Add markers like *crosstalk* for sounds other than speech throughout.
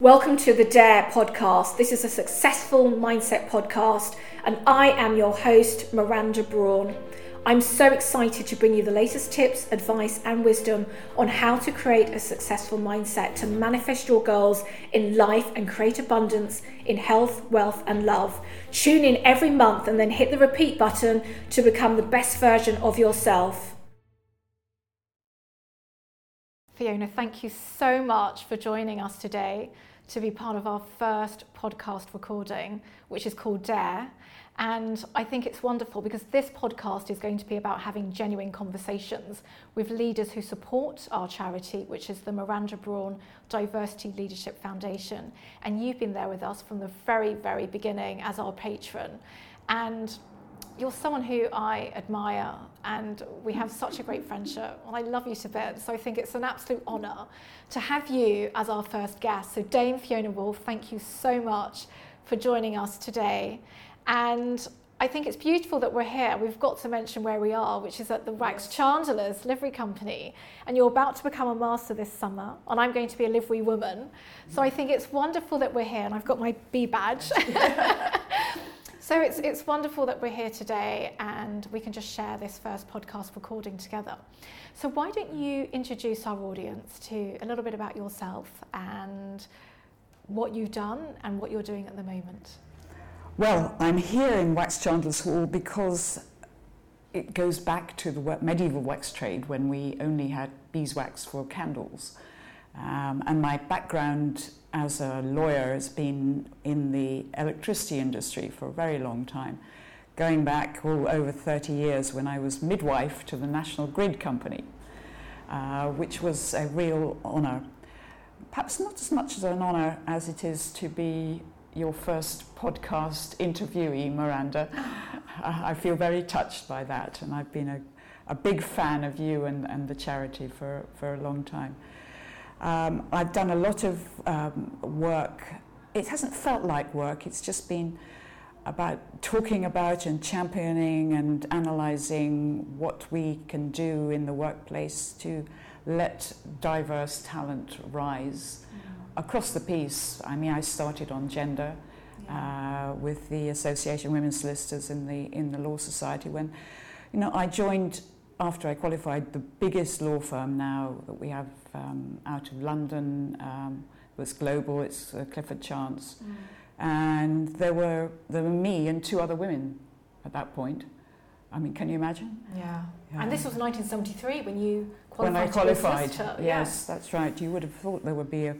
Welcome to the Dare podcast. This is a successful mindset podcast, and I am your host, Miranda Brawn. I'm so excited to bring you the latest tips, advice, and wisdom on how to create a successful mindset to manifest your goals in life and create abundance in health, wealth, and love. Tune in every month and then hit the repeat button to become the best version of yourself. Fiona, thank you so much for joining us today to be part of our first podcast recording, which is called Dare. And I think it's wonderful because this podcast is going to be about having genuine conversations with leaders who support our charity, which is the Miranda Brawn Diversity Leadership Foundation. And you've been there with us from the very, very beginning as our patron. And you're someone who I admire and we have such a great friendship and I love you to bits. So I think it's an absolute honour to have you as our first guest. So Dame Fiona Woolf, thank you so much for joining us today. And I think it's beautiful that we're here. We've got to mention where we are, which is at the Wax Chandlers Livery Company. And you're about to become a master this summer, and I'm going to be a livery woman. So I think it's wonderful that we're here, and I've got my B badge. *laughs* *laughs* So it's, it's wonderful that we're here today and we can just share this first podcast recording together. So, why don't you introduce our audience to a little bit about yourself and what you've done and what you're doing at the moment? Well, I'm here in Wax Chandlers Hall because it goes back to the medieval wax trade when we only had beeswax for candles. Um, and my background as a lawyer has been in the electricity industry for a very long time, going back over 30 years when I was midwife to the National Grid Company, uh, which was a real honour. Perhaps not as much as an honour as it is to be your first podcast interviewee, Miranda. *laughs* I feel very touched by that, and I've been a, a big fan of you and, and the charity for, for a long time. Um, I've done a lot of um, work. It hasn't felt like work, it's just been about talking about and championing and analysing what we can do in the workplace to let diverse talent rise mm-hmm. across the piece. I mean, I started on gender yeah. uh, with the Association of Women Solicitors in the in the Law Society when, you know, I joined after I qualified, the biggest law firm now that we have um, out of London um, was global. It's uh, Clifford Chance, mm. and there were there were me and two other women at that point. I mean, can you imagine? Yeah. yeah. And this was 1973 when you qualified. When I qualified, yes, yeah. that's right. You would have thought there would be a,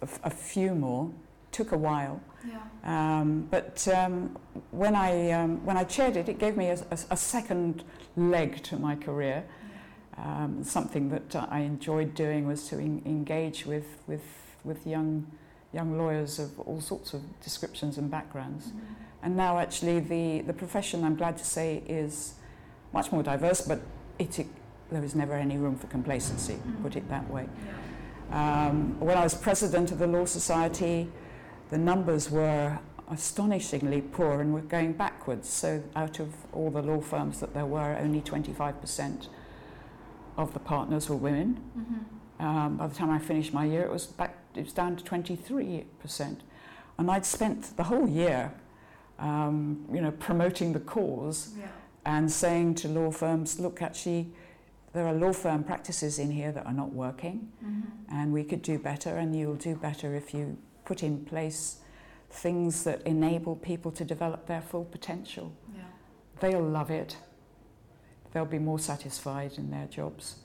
a, a few more. Took a while. Yeah. Um, but um, when I um, when I chaired it, it gave me a, a, a second leg to my career. Um, something that I enjoyed doing was to in, engage with, with, with young, young lawyers of all sorts of descriptions and backgrounds. Mm-hmm. And now, actually, the, the profession, I'm glad to say, is much more diverse, but it, it there is never any room for complacency, mm-hmm. put it that way. Yeah. Um, when I was president of the Law Society, the numbers were astonishingly poor and we're going backwards. So, out of all the law firms that there were, only 25% of the partners were women. Mm-hmm. Um, by the time I finished my year, it was back. It was down to 23%, and I'd spent the whole year, um, you know, promoting the cause yeah. and saying to law firms, "Look, actually." There are law firm practices in here that are not working, mm-hmm. and we could do better, and you'll do better if you put in place things that enable people to develop their full potential. Yeah. They'll love it. They'll be more satisfied in their jobs.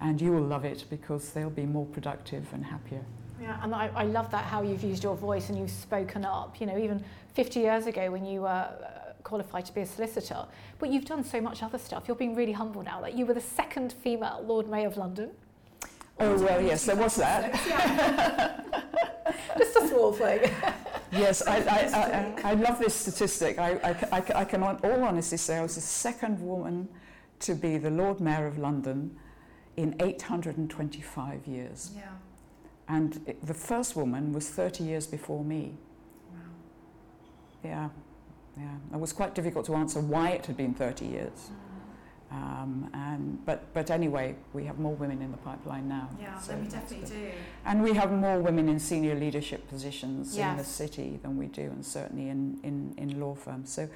And you will love it because they'll be more productive and happier. Yeah, and I, I love that how you've used your voice and you've spoken up. You know, even 50 years ago when you were uh, qualified to be a solicitor, but you've done so much other stuff. You're being really humble now. Like you were the second female Lord Mayor of London. Oh, well, yes, there was that. *laughs* *laughs* Just a small thing. *laughs* yes, I, I, I, I, love this statistic. I, I, I, I can all honestly say I was the second woman to be the Lord Mayor of London in 825 years. Yeah. And it, the first woman was 30 years before me. Wow. Yeah, yeah. It was quite difficult to answer why it had been 30 years. Mm. Um, and but but anyway, we have more women in the pipeline now. Yeah, so we definitely good. do. And we have more women in senior leadership positions in the city than we do, and certainly in, in, in law firms. So,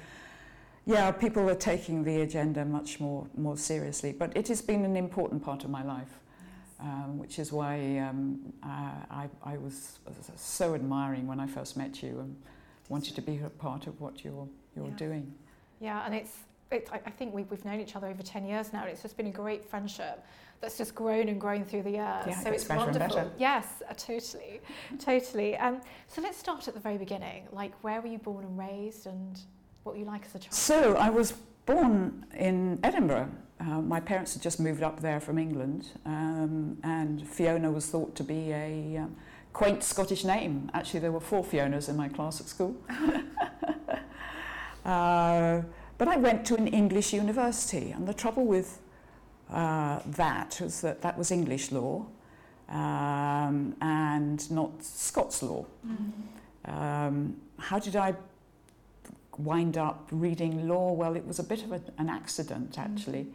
yeah, people are taking the agenda much more, more seriously. But it has been an important part of my life, um, which is why um, I, I, I was so admiring when I first met you and wanted to be a part of what you're, you're Yeah. doing. Yeah, and it's, it, I I think we've, we've known each other over 10 years now, and it's just been a great friendship that's just grown and grown through the years. Yeah, so it's wonderful. Yes, uh, totally, totally. Um, so let's start at the very beginning. Like, where were you born and raised, and what were you like as a child? So I was born in Edinburgh. Uh, my parents had just moved up there from England, um, and Fiona was thought to be a um, quaint Scottish name. Actually, there were four Fionas in my class at school. *laughs* uh, but I went to an English university, and the trouble with uh, that was that that was English law um, and not Scots law. Um, how did I wind up reading law? Well, it was a bit of a, an accident, actually.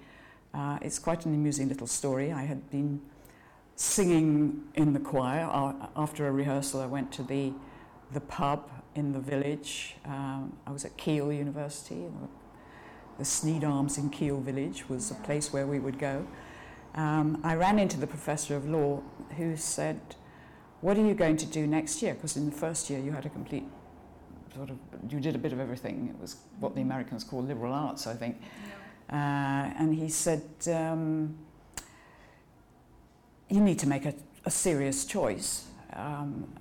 Uh, it's quite an amusing little story. I had been singing in the choir. Uh, after a rehearsal, I went to the, the pub in the village. Um, I was at Keele University. The Sneyd Arms in Keele Village was a place where we would go. Um, I ran into the professor of law who said, What are you going to do next year? Because in the first year you had a complete sort of, you did a bit of everything. It was what the Americans call liberal arts, I think. Uh, and he said, um, You need to make a, a serious choice. Um,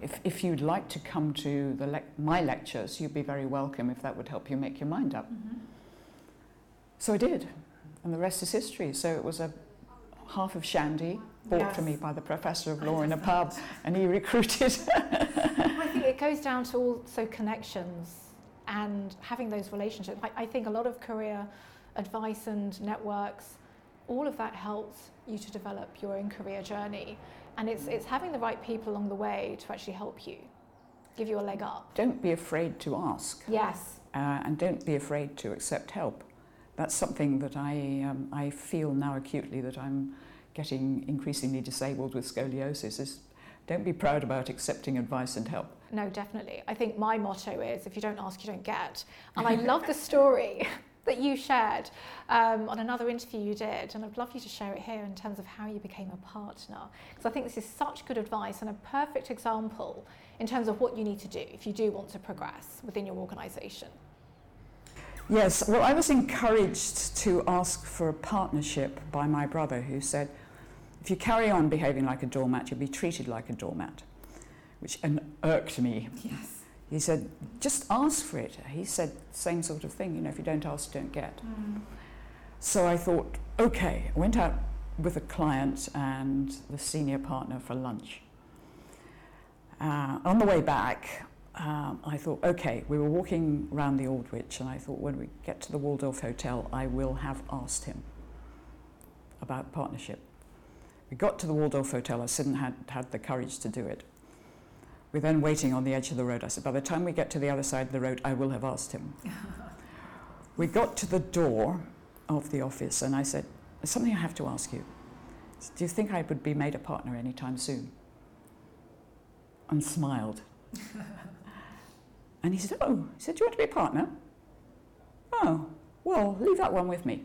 if, if you'd like to come to the lec- my lectures, you'd be very welcome if that would help you make your mind up. So I did, and the rest is history. So it was a half of shandy bought for me by the professor of law in a *laughs* pub, and he recruited. *laughs* I think it goes down to also connections and having those relationships. I, I think a lot of career advice and networks, all of that helps you to develop your own career journey. And it's, it's having the right people along the way to actually help you, give you a leg up. don't be afraid to ask, Yes. uh, and don't be afraid to accept help. That's something that I, um, I feel now acutely that I'm getting increasingly disabled with scoliosis. Is don't be proud about accepting advice and help. No, definitely. I think my motto is if you don't ask, you don't get. And I *laughs* love the story *laughs* that you shared um, on another interview you did, and I'd love you to share it here in terms of how you became a partner. Because I think this is such good advice and a perfect example in terms of what you need to do if you do want to progress within your organisation. Yes, well, I was encouraged to ask for a partnership by my brother, who said, if you carry on behaving like a doormat, you'll be treated like a doormat, which irked me. Yes. He said, just ask for it. He said, same sort of thing, you know, if you don't ask, you don't get. So I thought, okay, I went out with a client and the senior partner for lunch. Uh, on the way back, um, I thought, okay, we were walking around the Aldwych, and I thought, when we get to the Waldorf Hotel, I will have asked him about partnership. We got to the Waldorf Hotel, I hadn't had, had the courage to do it. We're then waiting on the edge of the road. I said, by the time we get to the other side of the road, I will have asked him. *laughs* we got to the door of the office, and I said, There's something I have to ask you. Do you think I would be made a partner anytime soon? And smiled. *laughs* and he said, Oh, he said, Do you want to be a partner? Oh, well, leave that one with me.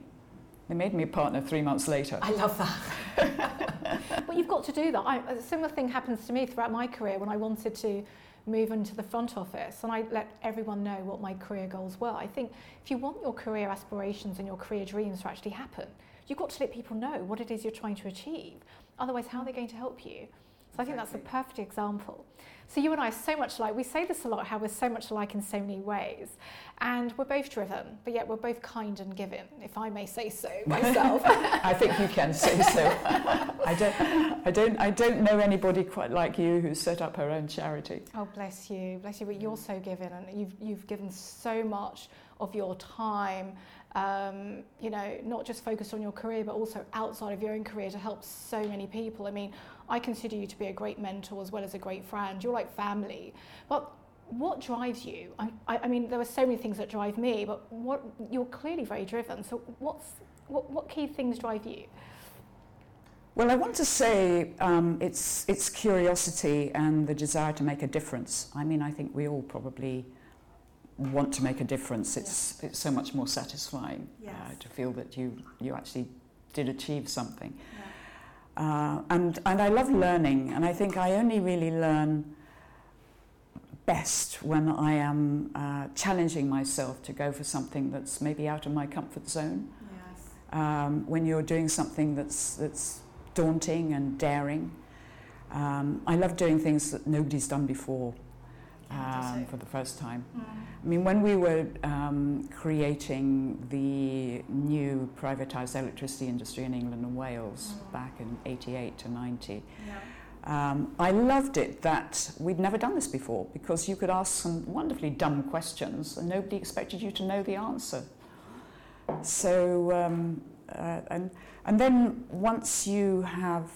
They made me a partner three months later. I love that. *laughs* well, you've got to do that. I, a similar thing happens to me throughout my career when I wanted to move into the front office and I let everyone know what my career goals were. I think if you want your career aspirations and your career dreams to actually happen, you've got to let people know what it is you're trying to achieve. Otherwise, how are they going to help you? So I think that's a perfect example. So you and I are so much alike. We say this a lot, how we're so much alike in so many ways. And we're both driven, but yet we're both kind and giving, if I may say so *laughs* myself. I think you can say so. I don't, I don't, I don't know anybody quite like you who's set up her own charity. Oh, bless you, bless you. But you're so given, and you've you've given so much of your time. Um, you know, not just focused on your career, but also outside of your own career to help so many people. I mean, I consider you to be a great mentor as well as a great friend. You're like family. But what drives you? I, I, I mean, there are so many things that drive me, but what you're clearly very driven. So what's what, what key things drive you? Well, I want to say um, it's, it's curiosity and the desire to make a difference. I mean, I think we all probably want to make a difference. It's, yeah. it's so much more satisfying uh, yes. uh, to feel that you, you actually did achieve something. Yeah. Uh, and, and I love learning, and I think I only really learn best when I am uh, challenging myself to go for something that's maybe out of my comfort zone. Yes. Um, when you're doing something that's, that's daunting and daring. Um, I love doing things that nobody's done before um, for the first time. Mm. I mean, when we were um, creating the new privatised electricity industry in England and Wales mm. back in 88 to 90, yeah. Um, I loved it that we'd never done this before because you could ask some wonderfully dumb questions and nobody expected you to know the answer. So, um, uh, and, and then once you have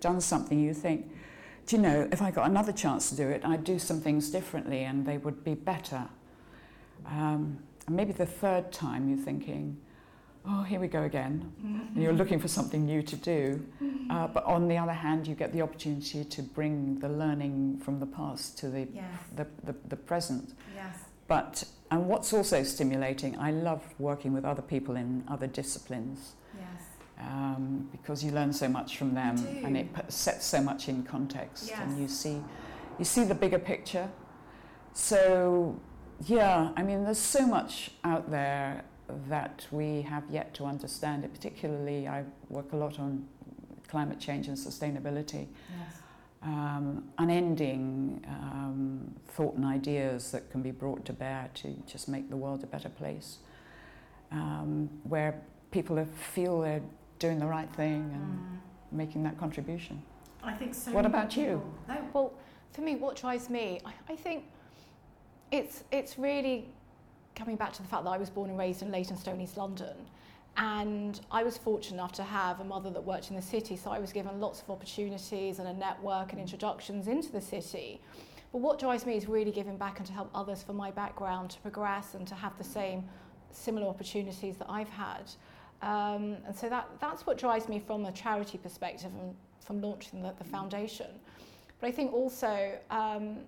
done something, you think, do you know, if I got another chance to do it, I'd do some things differently and they would be better. Um, and maybe the third time you're thinking, oh, here we go again. And you're looking for something new to do. Mm-hmm. Uh, but on the other hand, you get the opportunity to bring the learning from the past to the, yes. the, the, the, present. Yes. But, and what's also stimulating, I love working with other people in other disciplines. Um, because you learn so much from them and it sets so much in context yes. and you see, you see the bigger picture. So yeah, I mean, there's so much out there that we have yet to understand it. Particularly, I work a lot on climate change and sustainability. Yes. Um, unending um, thought and ideas that can be brought to bear to just make the world a better place, um, where people feel they're doing the right thing and mm. making that contribution. I think so. What about you? No, well, for me, what drives me, I, I think it's it's really coming back to the fact that I was born and raised in Leytonstone, East London. And I was fortunate enough to have a mother that worked in the city, so I was given lots of opportunities and a network and introductions into the city. But what drives me is really giving back and to help others from my background to progress and to have the same similar opportunities that I've had. Um, and so that, that's what drives me from a charity perspective and from launching the, the foundation. But I think also um,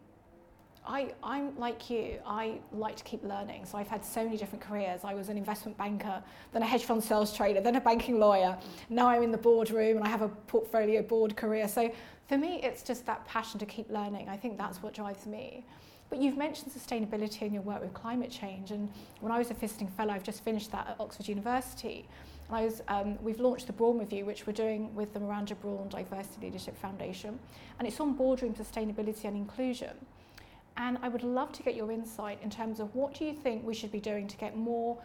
I, I'm like you, I like to keep learning. So I've had so many different careers. I was an investment banker, then a hedge fund sales trader, then a banking lawyer. Now I'm in the boardroom and I have a portfolio board career. So for me, it's just that passion to keep learning. I think that's what drives me. But you've mentioned sustainability in your work with climate change. And when I was a visiting fellow, I've just finished that at Oxford University. And I was, um, we've launched the Brawn Review, which we're doing with the Miranda Brawn Diversity Leadership Foundation. And it's on boardroom sustainability and inclusion. And I would love to get your insight in terms of what do you think we should be doing to get more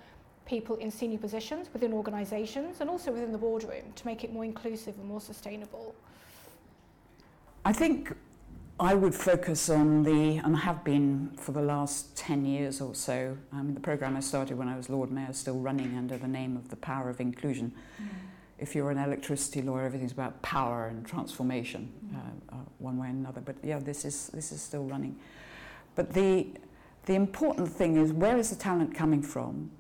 people in senior positions within organisations and also within the boardroom to make it more inclusive and more sustainable? I think I would focus on the, and I have been for the last 10 years or so, um, the programme I started when I was Lord Mayor, still running under the name of the Power of Inclusion. Mm. If you're an electricity lawyer, everything's about power and transformation, mm. uh, uh, one way or another. But yeah, this is, this is still running. But the, the important thing is where is the talent coming from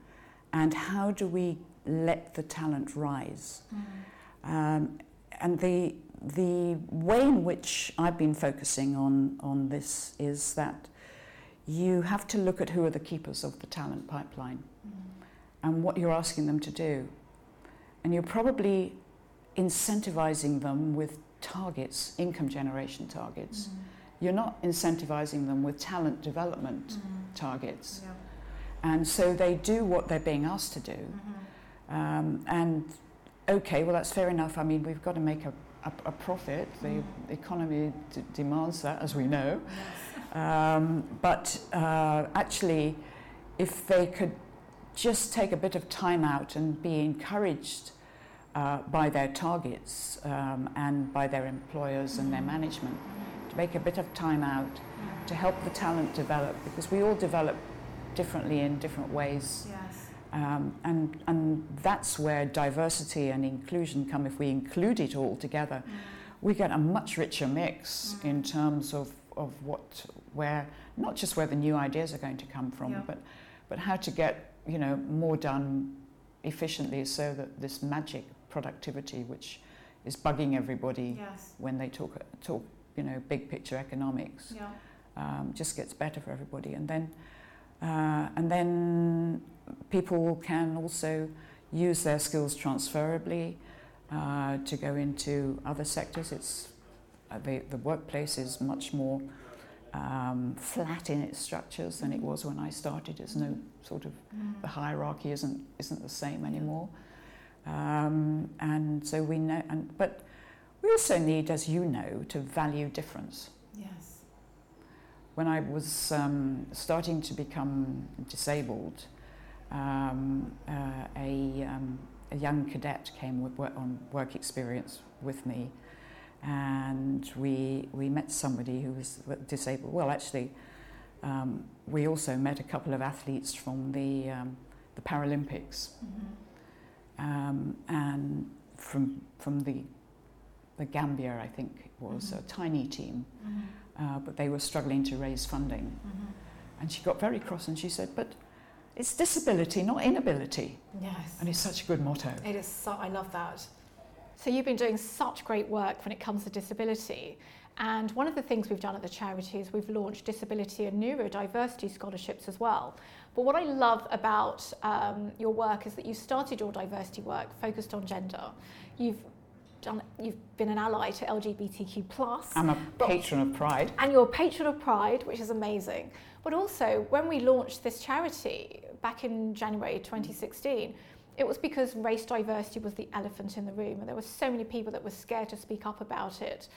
and how do we let the talent rise? Mm. Um, and the, the way in which I've been focusing on, on this is that you have to look at who are the keepers of the talent pipeline mm. and what you're asking them to do. And you're probably incentivizing them with targets, income generation targets. Mm you're not incentivizing them with talent development mm-hmm. targets. Yeah. And so they do what they're being asked to do. Mm-hmm. Um, and okay, well, that's fair enough. I mean, we've got to make a, a, a profit. Mm. The economy d- demands that, as we know. Yes. *laughs* Um, but uh, actually, if they could just take a bit of time out and be encouraged uh, by their targets um, and by their employers and their management, to make a bit of time out to help the talent develop because we all develop differently in different ways. Yes. Um, and, and that's where diversity and inclusion come. If we include it all together, mm. we get a much richer mix mm. in terms of, of what, where, not just where the new ideas are going to come from, yeah. but, but how to get you know, more done efficiently so that this magic productivity, which is bugging everybody Yes. when they talk, talk you know, big picture economics, Yeah. um, just gets better for everybody. And then, uh, and then people can also use their skills transferably uh, to go into other sectors. It's uh, the, the workplace is much more um, flat in its structures than it was when I started. There's no sort of Mm. the hierarchy isn't isn't the same anymore. Um, and so we know, and but we also need, as you know, to value difference. Yes. When I was um, starting to become disabled, um, uh, a, um, a young cadet came with on work experience with me, and we we met somebody who was disabled. Well, actually, um, we also met a couple of athletes from the um, the Paralympics, Mm-hmm. um, and from from the the Gambia, I think it was a Mhm. tiny team, Mm-hmm. uh, but they were struggling to raise funding. Mm-hmm. And she got very cross and she said, "But it's disability, not inability." Yes. And it's such a good motto. It is so, I love that. So you've been doing such great work when it comes to disability. And one of the things we've done at the charity is we've launched disability and neurodiversity scholarships as well. But what I love about um, your work is that you started your diversity work focused on gender. You've done, you've been an ally to LGBTQ plus. I'm a patron of Pride. and you're a patron of Pride, which is amazing. But also, when we launched this charity back in January mm. 2016, it was because race diversity was the elephant in the room, and there were so many people that were scared to speak up about it.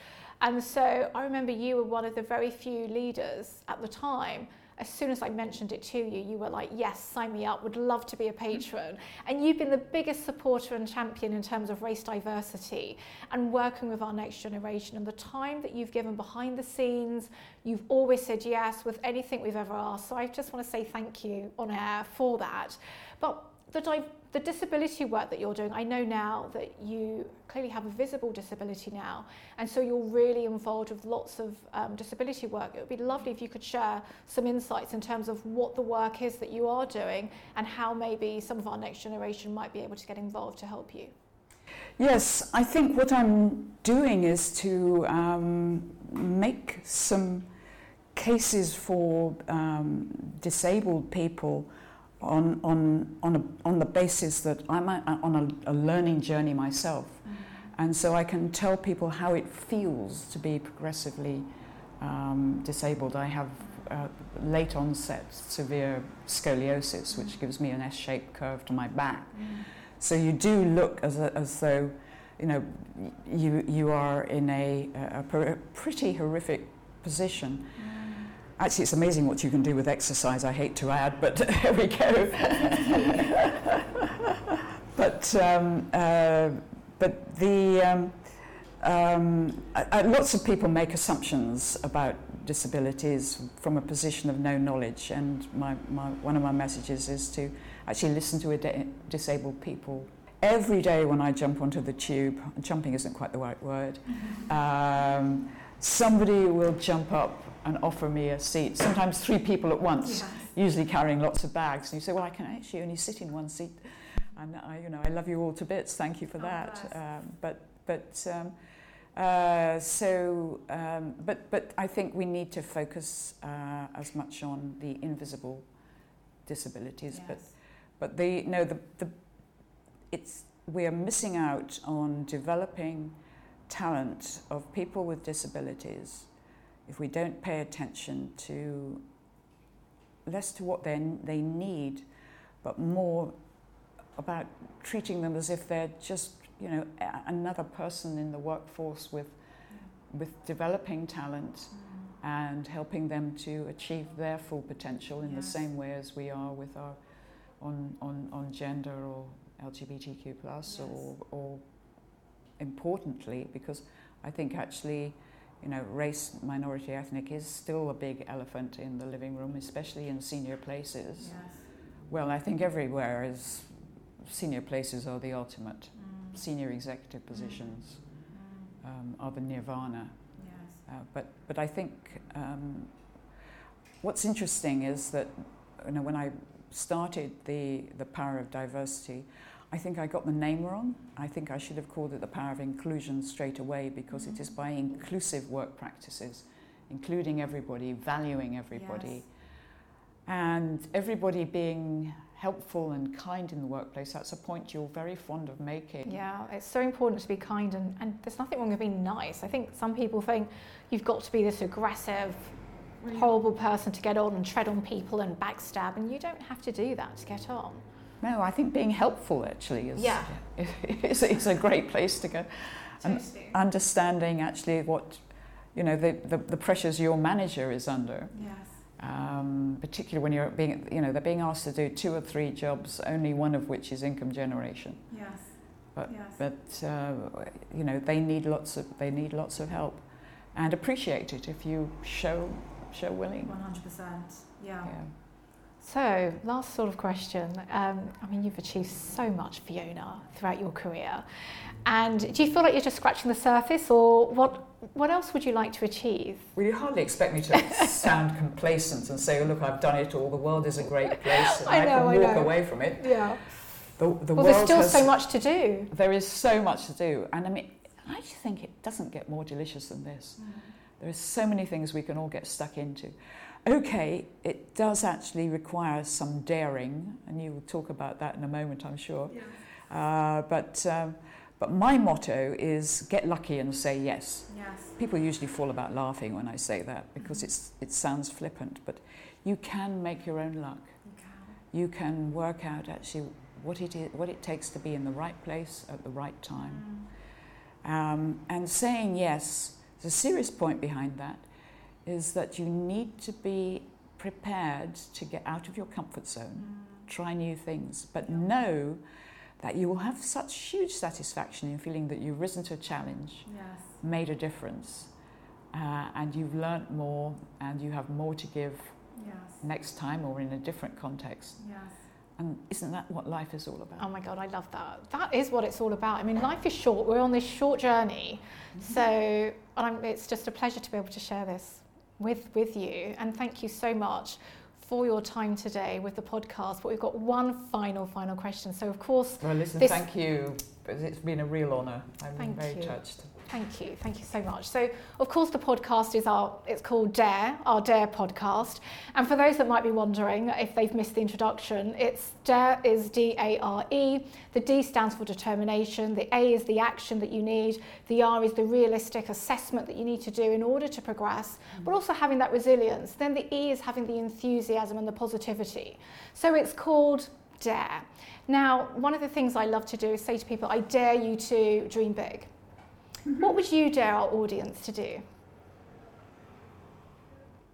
And so I remember you were one of the very few leaders at the time. As soon as I mentioned it to you, you were like, Yes, sign me up, would love to be a mm-hmm. patron. And you've been the biggest supporter and champion in terms of race diversity and working with our next generation. And the time that you've given behind the scenes, you've always said yes with anything we've ever asked. So I just want to say thank you on air for that. But the, di- the disability work that you're doing, I know now that you clearly have a visible disability now, and so you're really involved with lots of um, disability work. It would be lovely if you could share some insights in terms of what the work is that you are doing and how maybe some of our next generation might be able to get involved to help you. Yes, I think what I'm doing is to um, make some cases for um, disabled people on, on, on, a, on the basis that I'm a, on a, a learning journey myself. And so I can tell people how it feels to be progressively um, disabled. I have uh, late onset severe scoliosis, which gives me an S shaped curve to my back. So you do look as, a, as though, you know, you, you are in a, a, per- pretty horrific position. Actually, it's amazing what you can do with exercise, I hate to add, but *laughs* here we go. *laughs* but, um, uh, but the, um, um, I, I, lots of people make assumptions about disabilities from a position of no knowledge, and my, my, one of my messages is to actually listen to a di- disabled people. Every day when I jump onto the tube, jumping isn't quite the right word, *laughs* um, somebody will jump up and offer me a seat, sometimes three people at once, usually carrying lots of bags. And you say, well, I can actually only sit in one seat. And I, you know, I love you all to bits. Thank you for Oh, that. Um, but, but, um, uh, so, um, but, but I think we need to focus uh, as much on the invisible disabilities. But, but the, no, the, the, it's, we are missing out on developing talent of people with disabilities if we don't pay attention to less to what they, they need, but more about treating them as if they're just, you know, another person in the workforce with, with developing talent mm. and helping them to achieve their full potential in the same way as we are with our on, on, on gender or LGBTQ plus Yes. or, or importantly because I think actually you know race minority ethnic is still a big elephant in the living room especially in senior places. Well I think everywhere is senior places are the ultimate senior executive positions um, are the nirvana. Uh, but but I think um, what's interesting is that you know when I started the the power of diversity, I think I got the name wrong. I think I should have called it the power of inclusion straight away because it mm. is by inclusive work practices, including everybody, valuing everybody, Yes. and everybody being helpful and kind in the workplace. That's a point you're very fond of making. Yeah, it's so important to be kind and, and there's nothing wrong with being nice. I think some people think you've got to be this aggressive, mm. horrible person to get on and tread on people and backstab, and you don't have to do that to get on. No, I think being helpful actually is, Yeah. *laughs* is, is a great place to go. And understanding actually what, you know, the, the, the pressures your manager is under. Yes. um, particularly when you're being, you know, they're being asked to do two or three jobs, only one of which is income generation. Yes. But- yes. But uh, you know, they need lots of they need lots of help, and appreciate it if you show show willing. 100%. Yeah. Yeah. So, last sort of question. Um, I mean, you've achieved so much, Fiona, throughout your career. And do you feel like you're just scratching the surface, or what, what else would you like to achieve? Well, you hardly expect me to *laughs* sound complacent and say, oh, "Look, I've done it all. The world is a great *laughs* place, and I I, know, I can walk know. away from it." Yeah. The, the Well, world there's still has, so much to do. There is so much to do, and I mean, I just think it doesn't get more delicious than this. There are so many things we can all get stuck into. Okay, it does actually require some daring, and you will talk about that in a moment, I'm sure. Uh, but, um, but my motto is get lucky and say yes. Yes. People usually fall about laughing when I say that because it's, it sounds flippant, but you can make your own luck. You can. You can work out actually what it, is, what it takes to be in the right place at the right time. Um, and saying yes, there's a serious point behind that, is that you need to be prepared to get out of your comfort zone, try new things, but know that you will have such huge satisfaction in feeling that you've risen to a challenge, Yes. made a difference, uh, and you've learnt more and you have more to give Yes. next time or in a different context. Yes. And isn't that what life is all about? Oh my God, I love that. That is what it's all about. I mean, life is short. We're on this short journey. So I'm, it's just a pleasure to be able to share this with, with you. And thank you so much for your time today with the podcast. But we've got one final, final question. So, of course, Well, listen, thank you. It's been a real honour. I'm very you. touched. Thank you, thank you so much. So, of course, the podcast is our, it's called Dare, our Dare podcast. And for those that might be wondering if they've missed the introduction, it's Dare is D A R E. The D stands for determination, the A is the action that you need, the R is the realistic assessment that you need to do in order to progress, mm-hmm. but also having that resilience. Then the E is having the enthusiasm and the positivity. So, it's called Dare. Now, one of the things I love to do is say to people, I dare you to dream big. What would you dare our audience to do?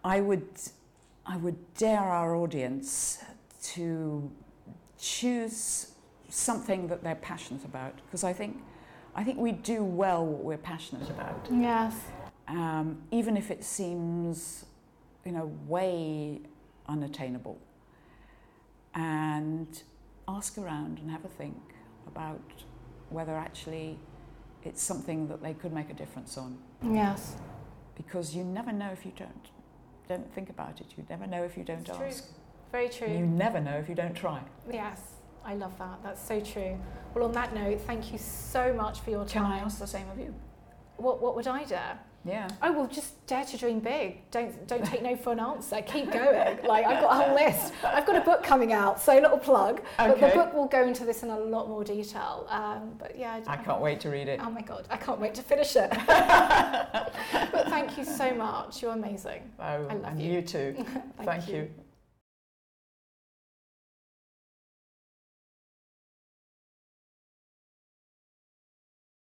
I would, I would dare our audience to choose something that they're passionate about because I think, I think we do well what we're passionate about, Yes. um, even if it seems, you know, way unattainable. And ask around and have a think about whether actually it's something that they could make a difference on. Yes. because you never know if you don't don't think about it you never know if you don't It's true. ask Very true. you never know if you don't try Yes. I love that. That's so true. Well, on that note, thank you so much for your can time. i ask the same of you What, what would I dare? Yeah Oh well, just dare to dream big. Don't don't take no for an answer. Keep going. Like I've got a whole list. I've got a book coming out, so little plug. But the book will go into this in a lot more detail. Um, but yeah, i can't wait to read it Oh my god, I can't wait to finish it. *laughs* but thank you so much. You're amazing. oh, I love you. you too *laughs* Thank, thank you.